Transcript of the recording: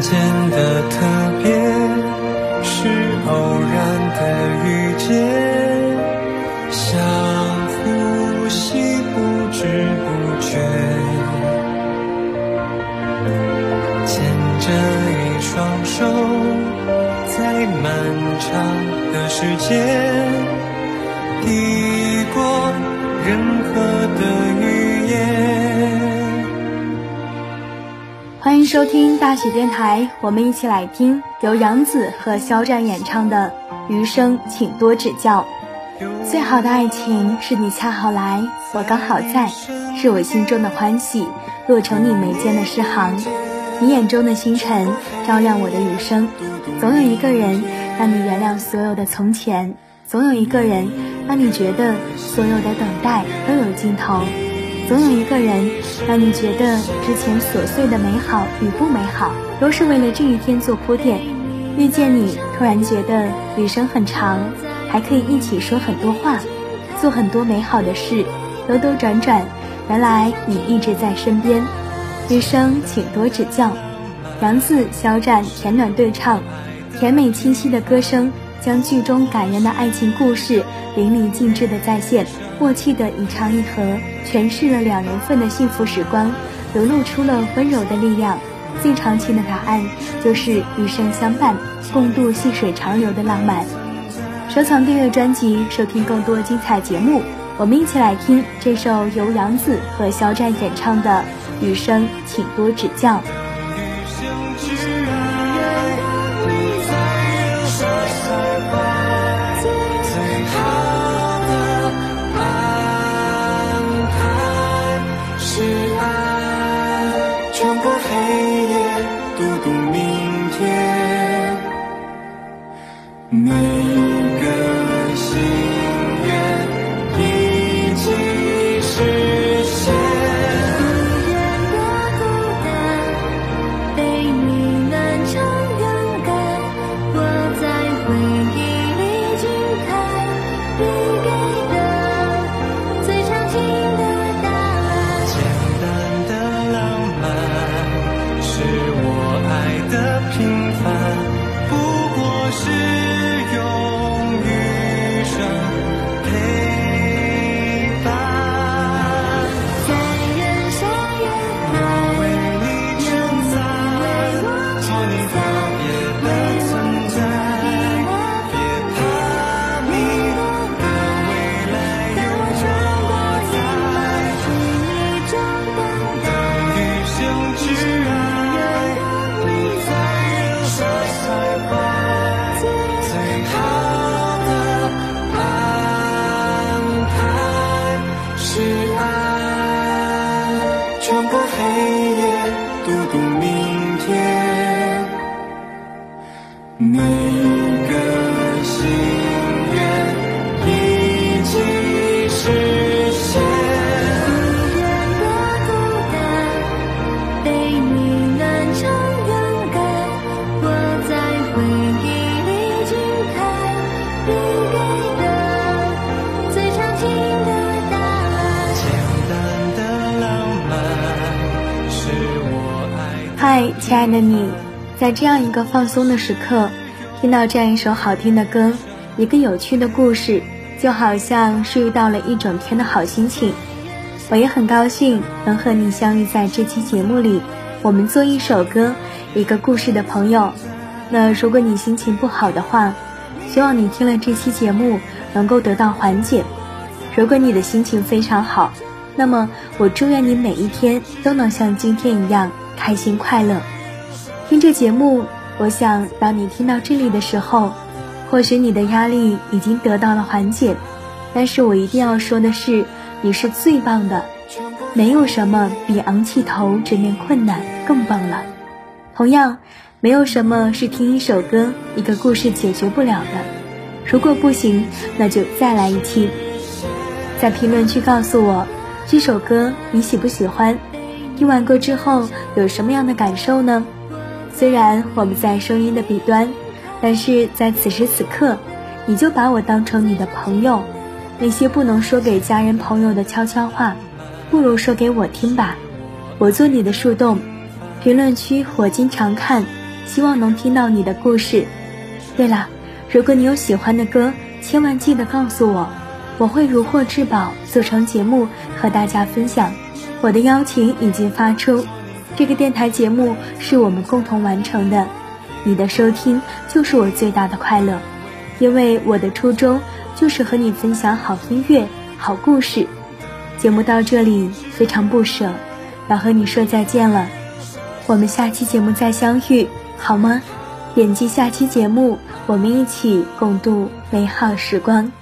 间的特别，是偶然的遇见，相互吸不知不觉，牵着一双手，在漫长的时间，抵过任何的雨。收听大喜电台，我们一起来听由杨紫和肖战演唱的《余生，请多指教》。最好的爱情是你恰好来，我刚好在，是我心中的欢喜，落成你眉间的诗行。你眼中的星辰，照亮我的余生。总有一个人让你原谅所有的从前，总有一个人让你觉得所有的等待都有尽头。总有一个人让你觉得之前琐碎的美好与不美好，都是为了这一天做铺垫。遇见你，突然觉得余生很长，还可以一起说很多话，做很多美好的事。兜兜转转，原来你一直在身边。余生，请多指教。杨紫、肖战甜暖对唱，甜美清晰的歌声将剧中感人的爱情故事淋漓尽致的再现。默契的一唱一和，诠释了两人份的幸福时光，流露出了温柔的力量。最长情的答案就是余生相伴，共度细水长流的浪漫。收藏订阅专辑，收听更多精彩节目。我们一起来听这首由杨紫和肖战演唱的《余生，请多指教》。余生只 You. 嗨，亲爱的你，在这样一个放松的时刻，听到这样一首好听的歌，一个有趣的故事，就好像是遇到了一整天的好心情。我也很高兴能和你相遇在这期节目里，我们做一首歌，一个故事的朋友。那如果你心情不好的话，希望你听了这期节目能够得到缓解。如果你的心情非常好，那么我祝愿你每一天都能像今天一样。开心快乐，听着节目，我想当你听到这里的时候，或许你的压力已经得到了缓解。但是我一定要说的是，你是最棒的，没有什么比昂起头直面困难更棒了。同样，没有什么是听一首歌、一个故事解决不了的。如果不行，那就再来一期。在评论区告诉我，这首歌你喜不喜欢？听完歌之后有什么样的感受呢？虽然我们在声音的彼端，但是在此时此刻，你就把我当成你的朋友。那些不能说给家人朋友的悄悄话，不如说给我听吧。我做你的树洞，评论区我经常看，希望能听到你的故事。对了，如果你有喜欢的歌，千万记得告诉我，我会如获至宝，做成节目和大家分享。我的邀请已经发出，这个电台节目是我们共同完成的，你的收听就是我最大的快乐，因为我的初衷就是和你分享好音乐、好故事。节目到这里非常不舍，要和你说再见了，我们下期节目再相遇，好吗？点击下期节目，我们一起共度美好时光。